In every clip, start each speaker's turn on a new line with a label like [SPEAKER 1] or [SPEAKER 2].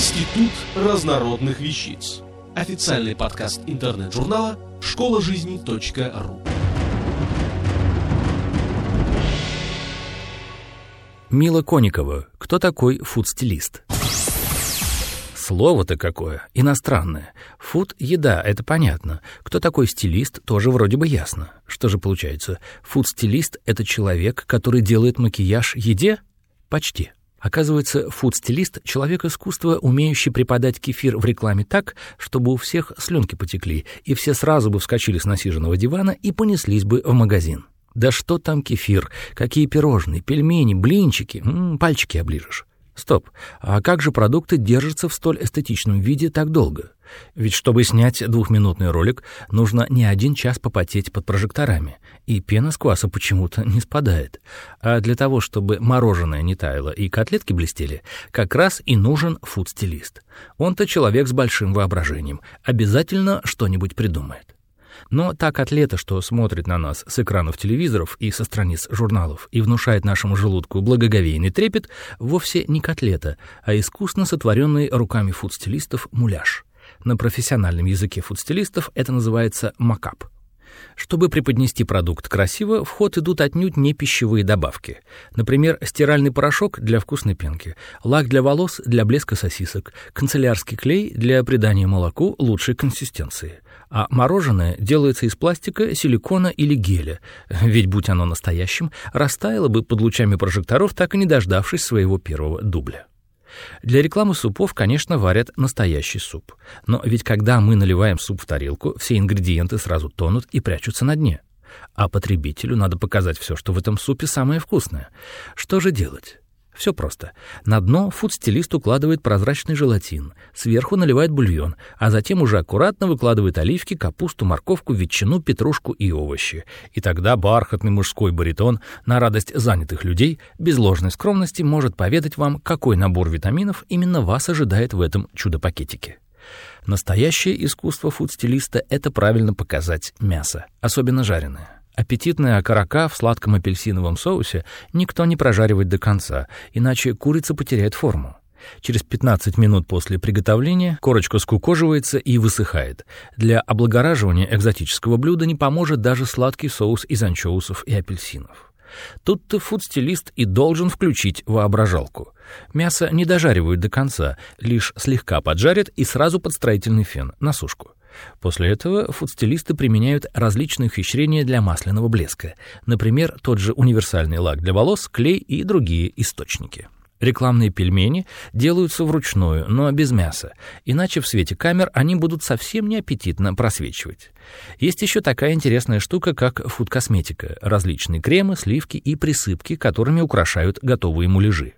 [SPEAKER 1] Институт разнородных вещиц. Официальный подкаст интернет-журнала школа жизни .ру.
[SPEAKER 2] Мила Коникова. Кто такой фуд-стилист? Слово-то какое, иностранное. Фуд — еда, это понятно. Кто такой стилист, тоже вроде бы ясно. Что же получается, фуд-стилист — это человек, который делает макияж еде? Почти. Оказывается, фуд-стилист — человек искусства, умеющий преподать кефир в рекламе так, чтобы у всех слюнки потекли, и все сразу бы вскочили с насиженного дивана и понеслись бы в магазин. Да что там кефир, какие пирожные, пельмени, блинчики, м -м, пальчики оближешь. Стоп, а как же продукты держатся в столь эстетичном виде так долго? Ведь чтобы снять двухминутный ролик, нужно не один час попотеть под прожекторами, и пена с кваса почему-то не спадает. А для того, чтобы мороженое не таяло и котлетки блестели, как раз и нужен фуд-стилист. Он-то человек с большим воображением, обязательно что-нибудь придумает. Но та котлета, что смотрит на нас с экранов телевизоров и со страниц журналов и внушает нашему желудку благоговейный трепет, вовсе не котлета, а искусно сотворенный руками фудстилистов муляж. На профессиональном языке фудстилистов это называется макап. Чтобы преподнести продукт красиво, в ход идут отнюдь не пищевые добавки. Например, стиральный порошок для вкусной пенки, лак для волос для блеска сосисок, канцелярский клей для придания молоку лучшей консистенции. А мороженое делается из пластика, силикона или геля, ведь будь оно настоящим, растаяло бы под лучами прожекторов, так и не дождавшись своего первого дубля. Для рекламы супов, конечно, варят настоящий суп. Но ведь когда мы наливаем суп в тарелку, все ингредиенты сразу тонут и прячутся на дне. А потребителю надо показать все, что в этом супе самое вкусное. Что же делать? Все просто. На дно фуд-стилист укладывает прозрачный желатин, сверху наливает бульон, а затем уже аккуратно выкладывает оливки, капусту, морковку, ветчину, петрушку и овощи. И тогда бархатный мужской баритон на радость занятых людей без ложной скромности может поведать вам, какой набор витаминов именно вас ожидает в этом чудо-пакетике. Настоящее искусство фуд-стилиста — это правильно показать мясо, особенно жареное. Аппетитная окорока в сладком апельсиновом соусе никто не прожаривает до конца, иначе курица потеряет форму. Через 15 минут после приготовления корочка скукоживается и высыхает. Для облагораживания экзотического блюда не поможет даже сладкий соус из анчоусов и апельсинов. Тут-то фудстилист и должен включить воображалку. Мясо не дожаривают до конца, лишь слегка поджарят и сразу под строительный фен, на сушку. После этого фудстилисты применяют различные ухищрения для масляного блеска, например, тот же универсальный лак для волос, клей и другие источники. Рекламные пельмени делаются вручную, но без мяса, иначе в свете камер они будут совсем неаппетитно просвечивать. Есть еще такая интересная штука, как фуд-косметика, различные кремы, сливки и присыпки, которыми украшают готовые муляжи.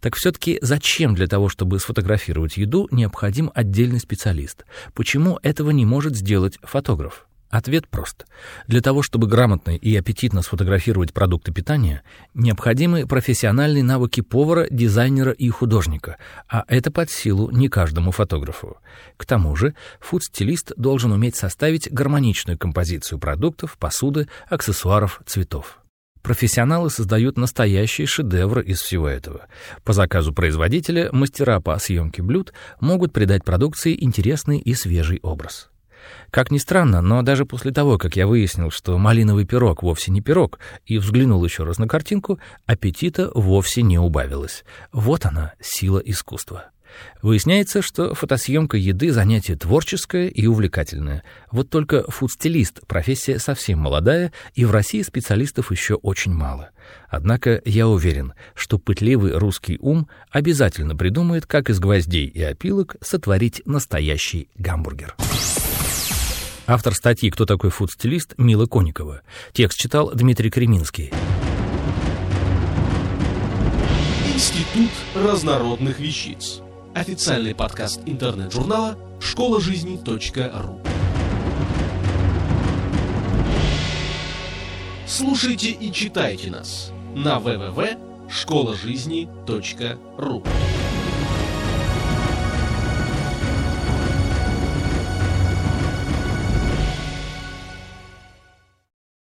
[SPEAKER 2] Так все-таки зачем для того, чтобы сфотографировать еду, необходим отдельный специалист? Почему этого не может сделать фотограф? Ответ прост. Для того, чтобы грамотно и аппетитно сфотографировать продукты питания, необходимы профессиональные навыки повара, дизайнера и художника, а это под силу не каждому фотографу. К тому же, фуд-стилист должен уметь составить гармоничную композицию продуктов, посуды, аксессуаров, цветов. Профессионалы создают настоящие шедевры из всего этого. По заказу производителя мастера по съемке блюд могут придать продукции интересный и свежий образ. Как ни странно, но даже после того, как я выяснил, что малиновый пирог вовсе не пирог, и взглянул еще раз на картинку, аппетита вовсе не убавилось. Вот она, сила искусства. Выясняется, что фотосъемка еды — занятие творческое и увлекательное. Вот только фудстилист — профессия совсем молодая, и в России специалистов еще очень мало. Однако я уверен, что пытливый русский ум обязательно придумает, как из гвоздей и опилок сотворить настоящий гамбургер. Автор статьи «Кто такой фуд-стилист» Мила Коникова. Текст читал Дмитрий Креминский.
[SPEAKER 1] Институт разнородных вещиц. Официальный подкаст интернет-журнала школа жизни .ру. Слушайте и читайте нас на www.школажизни.ру.